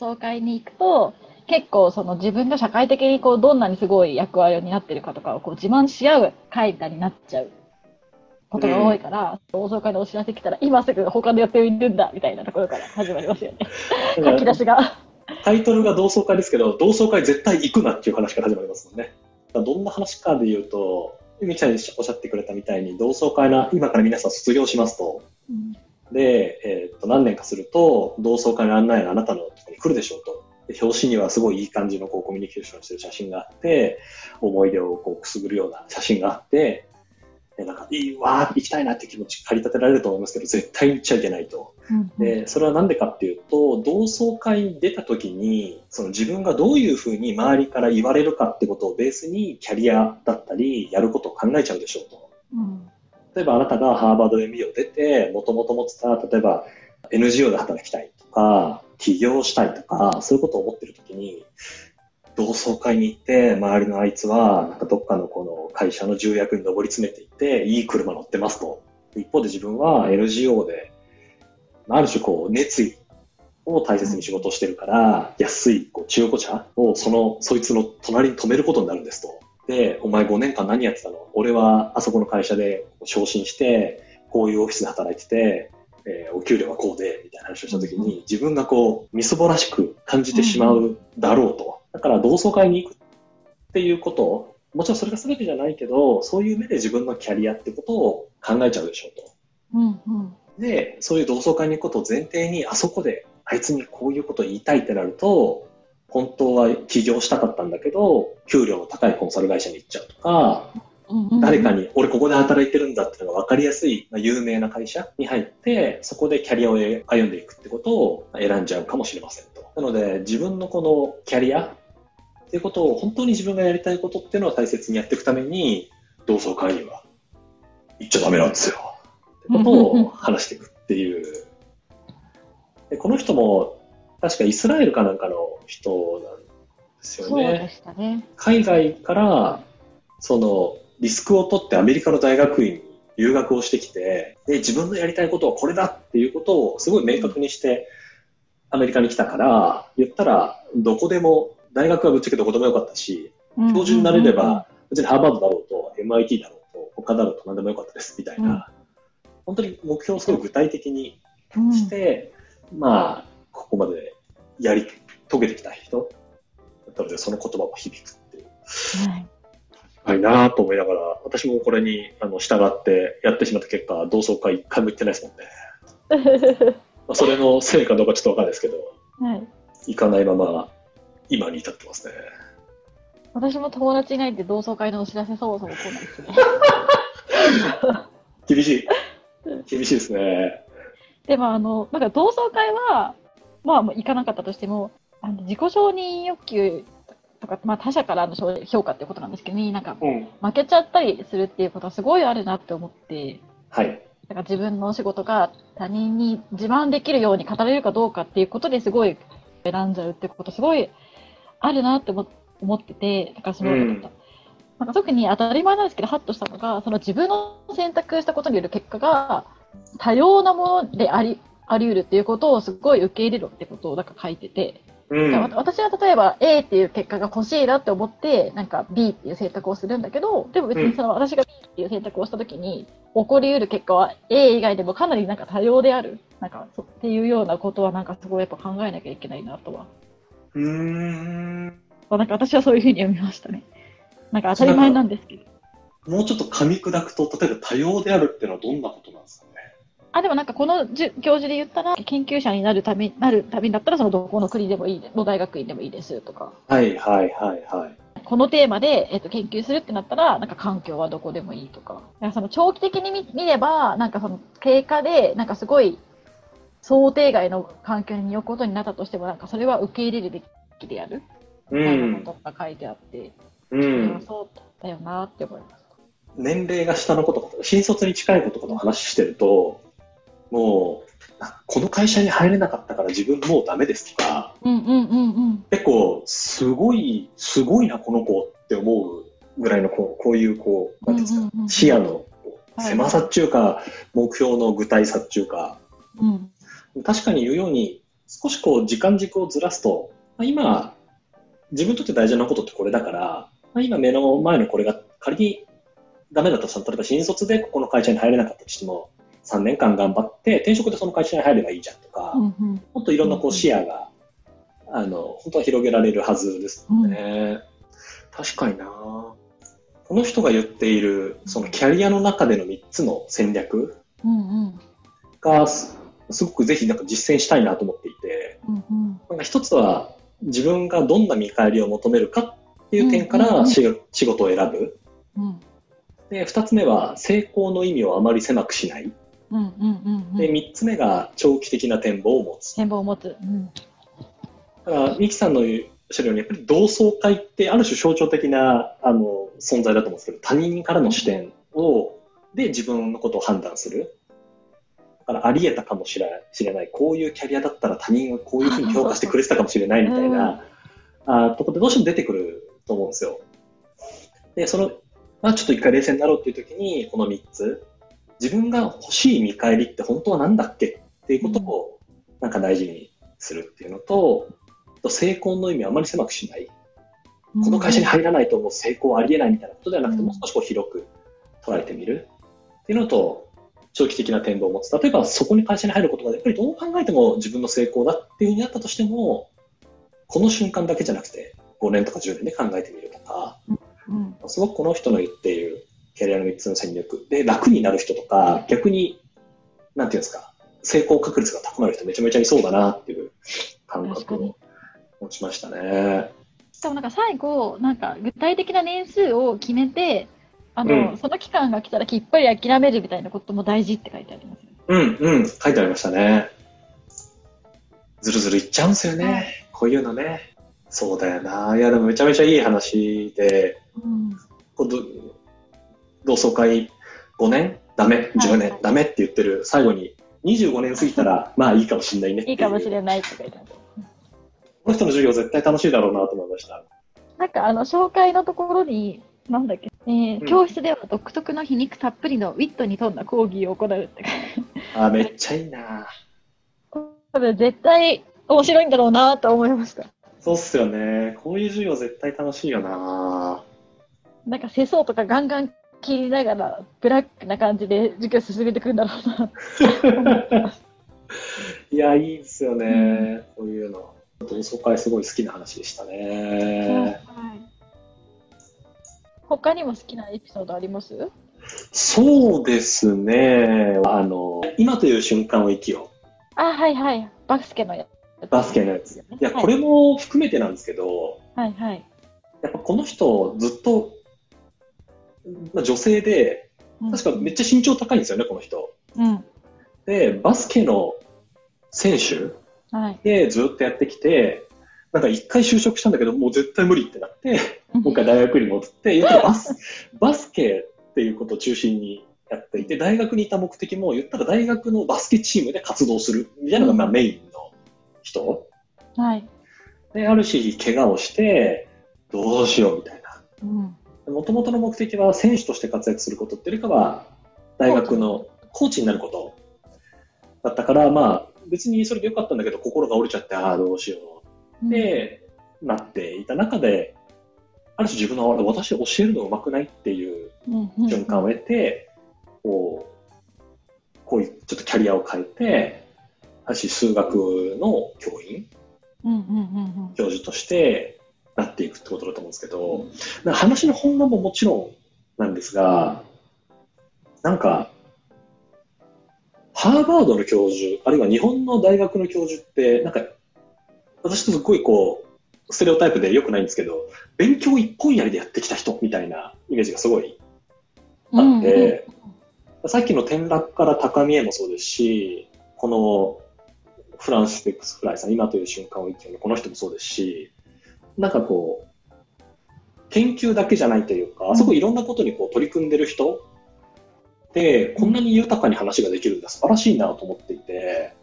窓会に行くと、結構その自分が社会的にこうどんなにすごい役割を担ってるかとかをこう自慢し合う会談になっちゃうことが多いから、同窓会のお知らせ来たら今すぐ他の予定いるんだみたいなところから始まりますよね。書き出しが。タイトルが同窓会ですけど、同窓会絶対行くなっていう話から始まりますもんね。どんな話かで言うと、みきさんおっしゃってくれたみたいに、同窓会の今から皆さん卒業しますと。うん、で、えー、っと、何年かすると、同窓会の案内があなたのところに来るでしょうと。表紙にはすごいいい感じのこうコミュニケーションしてる写真があって、思い出をこうくすぐるような写真があって、でなんかいいわー行きたいなって気持ち駆り立てられると思いますけど、絶対に行っちゃいけないと。うんうん、でそれはなんでかっていうと、同窓会に出た時に、その自分がどういうふうに周りから言われるかってことをベースにキャリアだったり、やることを考えちゃうでしょうと。例えばあなたがハーバード M. B. を出て、もともと持ってた、例えば NGO で働きたいとか、起業したいとか、そういうことを思ってる時に、同窓会に行って、周りのあいつは、なんかどっかのこの会社の重役に上り詰めていって、いい車乗ってますと。一方で自分は NGO で、ある種こう、熱意を大切に仕事をしてるから、安いこう中古車をその、そいつの隣に止めることになるんですと。で、お前5年間何やってたの？俺はあそこの会社で昇進して、こういうオフィスで働いてて、えー、お給料はこうで、みたいな話をしたときに、自分がこう、みそぼらしく感じてしまうだろうと。だから同窓会に行くっていうことを、もちろんそれが全てじゃないけど、そういう目で自分のキャリアってことを考えちゃうでしょうと。うんうん、で、そういう同窓会に行くことを前提に、あそこであいつにこういうことを言いたいってなると、本当は起業したかったんだけど、給料の高いコンサル会社に行っちゃうとか、誰かに、俺ここで働いてるんだっていうのが分かりやすい、まあ、有名な会社に入って、そこでキャリアを歩んでいくってことを選んじゃうかもしれませんと。なので、自分のこのキャリアっていうことを、本当に自分がやりたいことっていうのを大切にやっていくために、同窓会には行っちゃダメなんですよ。ってことを話していくっていう。でこの人も、確かイスラエルかなんかの人なんですよね。ね。海外から、その、リスクを取ってアメリカの大学院に留学をしてきて、で、自分のやりたいことはこれだっていうことをすごい明確にしてアメリカに来たから、言ったらどこでも、大学はぶっちゃけどこでもよかったし、教授になれれば、別にハーバードだろうと、MIT だろうと、他だろうと何でもよかったですみたいな、本当に目標をすごい具体的にして、まあ、ここまでやり遂げてきた人だったので、その言葉も響くっていう。はいはいなと思いながら、私もこれにあの従ってやってしまった結果、同窓会一回も行ってないですもんね。まあそれのせいかどうかちょっとわかんないですけど、はい、行かないまま今に至ってますね。私も友達いないんで同窓会のお知らせそもそも来ないですね。厳しい。厳しいですね。でもあの、なんか同窓会は、まあ行かなかったとしても、あの自己承認欲求とか、まあ、他者からの評価っていうことなんですけどに、なんか、負けちゃったりするっていうことはすごいあるなって思って、はい。だから自分の仕事が他人に自慢できるように語れるかどうかっていうことですごい選んじゃうってことすごいあるなって思ってて、だからその、うん、なんか特に当たり前なんですけど、ハッとしたのが、その自分の選択したことによる結果が多様なものであり、あり得るっていうことをすごい受け入れろってことをなんか書いてて、うん、私は例えば A っていう結果が欲しいなって思って、なんか B っていう選択をするんだけど、でも別にその私が B っていう選択をしたときに、起こり得る結果は A 以外でもかなりなんか多様である。なんかそっていうようなことはなんかすごいやっぱ考えなきゃいけないなとは。うん。なんか私はそういうふうに読みましたね。なんか当たり前なんですけど。もうちょっと噛み砕くと、例えば多様であるっていうのはどんなことなんですか？あ、でもなんかこのじ教授で言ったら、研究者になるため、なるためだったら、そのどこの国でもいい、の大学院でもいいですとか。はいはいはいはい。このテーマで、えっと、研究するってなったら、なんか環境はどこでもいいとか。かその長期的に見見れば、なんかその経過で、なんかすごい想定外の環境に置くことになったとしても、なんかそれは受け入れるべきである。みたいなことが書いてあって、うん、そうだよなって思います。年齢が下のこととか、新卒に近いこととかの話してると、もう、この会社に入れなかったから自分もうダメですとか、結構、すごい、すごいな、この子って思うぐらいのこうこういう、こう、なんていうんですか、視野の狭さっちゅうか、はい、目標の具体さっちゅうか、うん、確かに言うように、少しこう時間軸をずらすと、まあ、今、自分にとって大事なことってこれだから、まあ、今目の前のこれが仮にダメだとしたら、例えば新卒でここの会社に入れなかったとしても、3年間頑張って転職でその会社に入ればいいじゃんとか、うんうん、もっといろんなこう視野が、あの、本当は広げられるはずですね。うん、確かにな。この人が言っている、そのキャリアの中での3つの戦略が、すごくぜひなんか実践したいなと思っていて、うんうん、なんか一つは自分がどんな見返りを求めるかっていう点から仕事を選ぶ。うん。で、二つ目は成功の意味をあまり狭くしない。うんうんうんうん、で、三つ目が長期的な展望を持つ。展望を持つ。うん、だから、ミキさんのおっしゃるように、やっぱり同窓会ってある種象徴的なあの存在だと思うんですけど、他人からの視点を、で自分のことを判断する。だからあり得たかもしれない。こういうキャリアだったら他人はこういうふうに評価してくれてたかもしれないみたいな、うん、あところでどうしても出てくると思うんですよ。で、そのまあ、ちょっと一回冷静になろうっていう時に、この3つ、自分が欲しい見返りって本当は何だっけっていうことを、なんか大事にするっていうのと、成功の意味をあまり狭くしない。この会社に入らないともう成功ありえないみたいなことではなくて、もう少しこう広く捉えてみるっていうのと、長期的な展望を持つ。例えばそこに会社に入ることがやっぱりどう考えても自分の成功だっていうふうになったとしても、この瞬間だけじゃなくて5年とか10年で考えてみるとか、うん、すごくこの人の言っているキャリアの3つの戦略。で楽になる人とか、逆に、なんていうんですか、成功確率が高まる人めちゃめちゃいそうだなっていう感覚を持ちましたね。しかもなんか最後、なんか具体的な年数を決めて、あの、うん、その期間が来たらきっぱり諦めるみたいなことも大事って書いてあります、ね、うんうん、書いてありましたね。ずるずるいっちゃうんですよね、はい、こういうのね。そうだよな。いや、でもめちゃめちゃいい話で、うん、同窓会5年？ダメ ?10 年、はい、ダメ？って言ってる。最後に25年過ぎたら、まあいいかもしれないね。いいかもしれないって書いて。この人の授業絶対楽しいだろうなと思いました。なんかあの、紹介のところに、なんだっけ、えー、うん、教室では独特の皮肉たっぷりのウィットに富んだ講義を行うってあ、めっちゃいいな。多分絶対面白いんだろうなと思いました。そうっすよね。こういう授業絶対楽しいよな。なんか世相とかガンガン切りながら、ブラックな感じで授業進めていくんだろうな。いや、いいですよね、うん、こういうの。同窓会すごい好きな話でしたね。はい、他にも好きなエピソードあります？そうですね。あの、今という瞬間を生きよう。あ、はいはい。バスケのやバスケのやつ。いや、これも含めてなんですけど、はいはい。やっぱこの人、ずっと、まあ、女性で、確かめっちゃ身長高いんですよね、この人。うん。で、バスケの選手でずっとやってきて、なんか一回就職したんだけど、もう絶対無理ってなって、もう一回大学に戻って、バス、バスケっていうことを中心にやっていて、大学にいた目的も言ったら大学のバスケチームで活動するみたいなのがまあメインの人。はい。で、ある日、怪我をして、どうしようみたいな。もともとの目的は選手として活躍することっていうよりかは、大学のコーチになることだったから、まあ、別にそれでよかったんだけど、心が折れちゃって、ああ、どうしよう。ってなっていた中で、ある種自分の私教えるのうまくないっていう瞬間を得て、こう、こういうちょっとキャリアを変えて、私数学の教員、教授としてなっていくってことだと思うんですけど、話の本論ももちろんなんですが、なんか、ハーバードの教授、あるいは日本の大学の教授って、なんか、私とすごいこう、ステレオタイプで良くないんですけど、勉強一本やりでやってきた人みたいなイメージがすごいあって、うん、さっきの転落から高見えもそうですし、このフランス・テックス・フライさん、今という瞬間を生きるこの人もそうですし、なんかこう、研究だけじゃないというか、あそこいろんなことにこう取り組んでる人で、こんなに豊かに話ができるんだ、素晴らしいなと思っていて。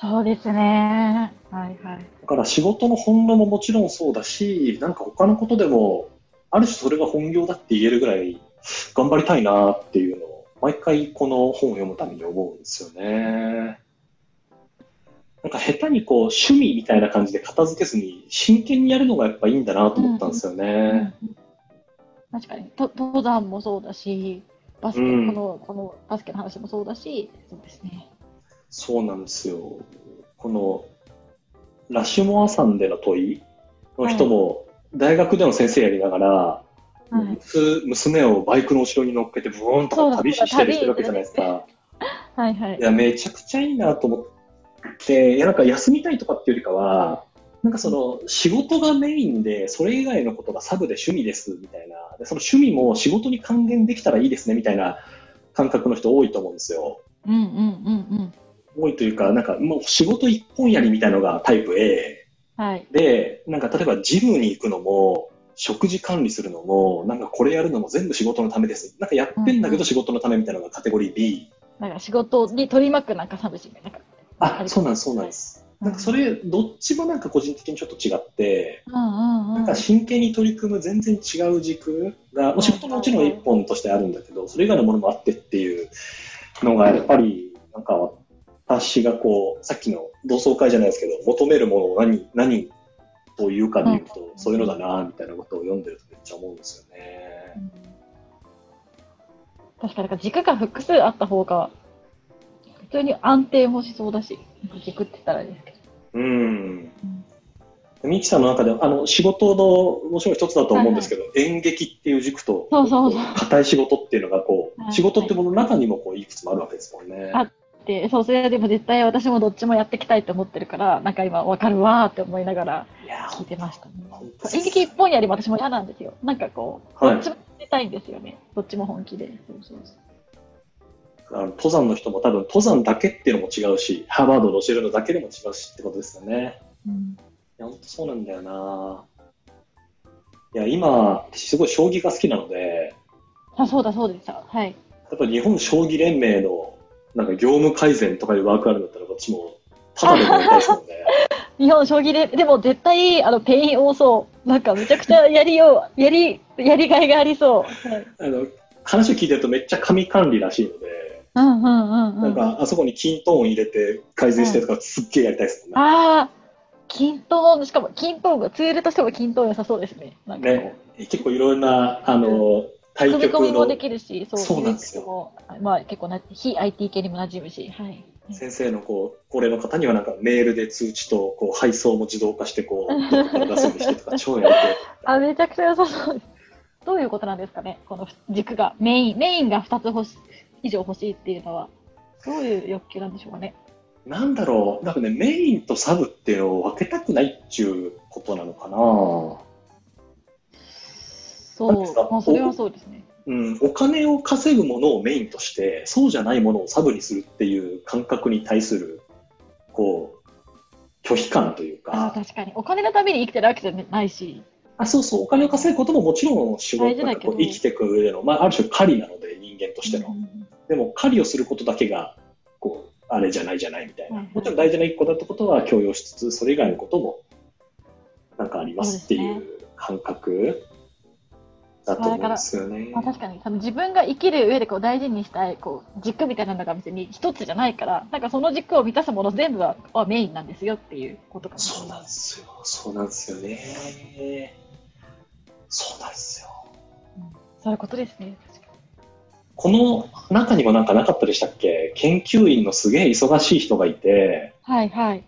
そうですね。はいはい。だから仕事の本能ももちろんそうだし、なんか他のことでも、ある種それが本業だって言えるぐらい頑張りたいなっていうのを、毎回この本を読むために思うんですよね。なんか下手にこう趣味みたいな感じで片付けずに真剣にやるのがやっぱいいんだなと思ったんですよね。うん確かに。と登山もそうだしバスケ、うん、このこのバスケの話もそうだしそうですね。そうなんですよ。このラシュモア山での問いの人も大学での先生やりながら、はい、娘をバイクの後ろに乗っけてブーンとか旅してるわけじゃないですか。はいはい。いや、めちゃくちゃいいなと思って、いや、なんか休みたいとかっていうよりかは、なんかその仕事がメインで、それ以外のことがサブで趣味ですみたいな、でその趣味も仕事に還元できたらいいですねみたいな感覚の人多いと思うんですよ。うんうんうんうん。多いというか、なんかもう仕事一本やりみたいなのがタイプ A。はい。で、なんか例えばジムに行くのも、食事管理するのも、なんかこれやるのも全部仕事のためです。なんかやってんだけど仕事のためみたいなのがカテゴリー B。なんか仕事に取り巻くなんかサブシなんか。あ、そうなんです、そうなんです。なんかそれ、どっちもなんか個人的にちょっと違って、なんか真剣に取り組む全然違う軸が、お仕事ももちろん一本としてあるんだけど、それ以外のものもあってっていうのが、やっぱり、なんか私がこう、さっきの同窓会じゃないですけど、求めるものを何、何というかで言うと、そういうのだな、みたいなことを読んでるとめっちゃ思うんですよね。確かに、軸が複数あった方が、普通に安定もしそうだし、軸ってたらですけど。うん。ミキさんの中であの仕事のもちろん一つだと思うんですけど、はいはい、演劇っていう軸と硬い仕事っていうのがこう、はい、仕事ってものの中にもこういくつもあるわけですもんね。あってそうそれでも絶対私もどっちもやっていきたいと思ってるからなんか今わかるわって思いながら聞いてましたね。演劇一本やりも私も嫌なんですよ。なんかこう、どっちもやりたいんですよね。どっちも本気で。そうそうそうあの登山の人も多分登山だけっていうのも違うし、ハーバードで教えるのだけでも違うしってことですよね。うん、いや、本当そうなんだよな。いや、今、私すごい将棋が好きなので、あ、そうだそうでした。はい。やっぱ日本将棋連盟のなんか業務改善とかいうワークあるんだったら、こっちもただでもやりたいですもんね。日本将棋で、でも絶対、あの、 pain 多そう。なんかめちゃくちゃやりよう、やり、やりがいがありそう。はい、あの、話を聞いてるとめっちゃ紙管理らしいので、なんか、あそこに kintone 入れて改善してとか、すっげえやりたいですもんね。ああ、均等音、しかも均等音が、ツールとしても均等音良さそうですね。ね、結構いろんな、あの、対局の。組み込みもできるし、そう、そうなんですよ。まあ結構な、非 IT 系にも馴染むし、はい。先生のこう高齢の方にはなんかメールで通知とこう配送も自動化してこうどこから出すようにしてとか超やりてあめちゃくちゃ良さそうですどういうことなんですかねこの軸がメインメインが2つ欲し以上欲しいっていうのは、どういう欲求なんでしょうかね。なんだろう、なんかね、メインとサブっていうのを分けたくないっていうことなのかな。そう、まあ、それはそうですね。うん、お金を稼ぐものをメインとして、そうじゃないものをサブにするっていう感覚に対する、こう、拒否感というか。あ確かに。お金のために生きてるわけじゃないし。あそうそう、お金を稼ぐことももちろん仕事生きていく上での、まあ、ある種狩りなので、人間としての。うん、でも、狩りをすることだけが、こう、あれじゃないじゃないみたいな。もちろん大事な一個だってことは強要しつつ、それ以外のことも、なんかありますっていう感覚だと思うんですよね。まあ、確かに、その自分が生きる上でこう大事にしたいこう軸みたいなのが別に一つじゃないから、なんかその軸を満たすもの全部ははメインなんですよっていうことかもそうなんですよ。そうなんですよね。そうなんですよ。うん、そういうことですね。この中にもなんかなかったでしたっけ？研究員のすげえ忙しい人がいて、はいはい。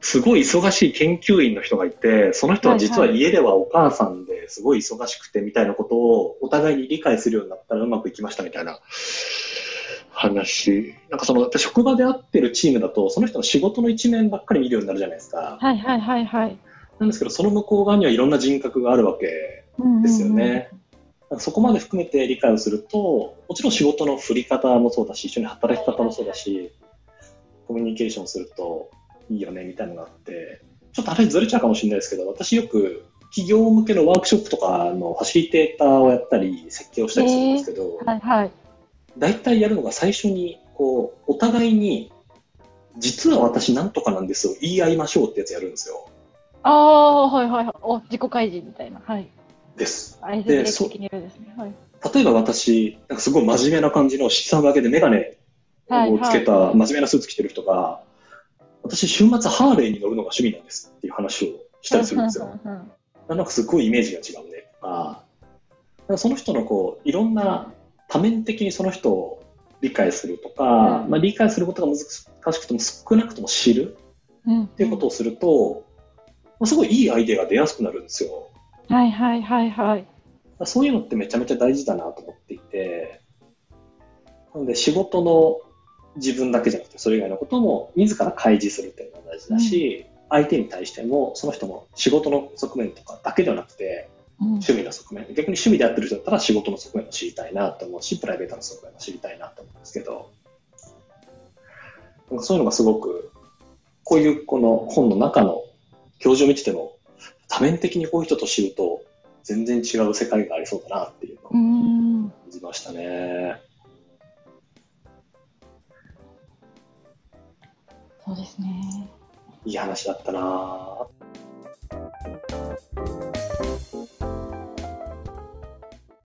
すごい忙しい研究員の人がいて、その人は実は家ではお母さんですごい忙しくてみたいなことをお互いに理解するようになったらうまくいきましたみたいな話。なんかその、職場で会ってるチームだと、その人の仕事の一面ばっかり見るようになるじゃないですか。はいはいはいはい。なんですけど、その向こう側にはいろんな人格があるわけですよね。うんうん、そこまで含めて理解をすると、もちろん仕事の振り方もそうだし、一緒に働き方もそうだし、コミュニケーションするといいよねみたいなのがあって、ちょっと話ずれちゃうかもしれないですけど、私よく企業向けのワークショップとかのファシリテーターをやったり、設計をしたりするんですけど、えー、はいはい、大体やるのが最初に、こう、お互いに、実は私なんとかなんですを言い合いましょうってやつやるんですよ。ああ、はいはいはい。お、自己開示みたいな。はい。です。で、そうですね。はい。例えば私、なんかすごい真面目な感じの七三分けでメガネをつけた真面目なスーツ着てる人が、私週末ハーレーに乗るのが趣味なんですっていう話をしたりするんですよ。なんかすごいイメージが違うね。あその人のこう、いろんな多面的にその人を理解するとか、うん、まあ、理解することが難しくても少なくとも知るっていうことをすると、まあ、すごいいいアイデアが出やすくなるんですよ。はいはいはいはい。そういうのってめちゃめちゃ大事だなと思っていて、なので仕事の自分だけじゃなくて、それ以外のことも自ら開示するっていうのが大事だし、うん、相手に対しても、その人の仕事の側面とかだけではなくて、うん、趣味の側面、逆に趣味でやってる人だったら仕事の側面も知りたいなと思うし、プライベートの側面も知りたいなと思うんですけど、そういうのがすごく、こういうこの本の中の教授を見てても、多面的にこういう人と知ると全然違う世界がありそうだなっていうのを感じましたね。そうですね。いい話だったな。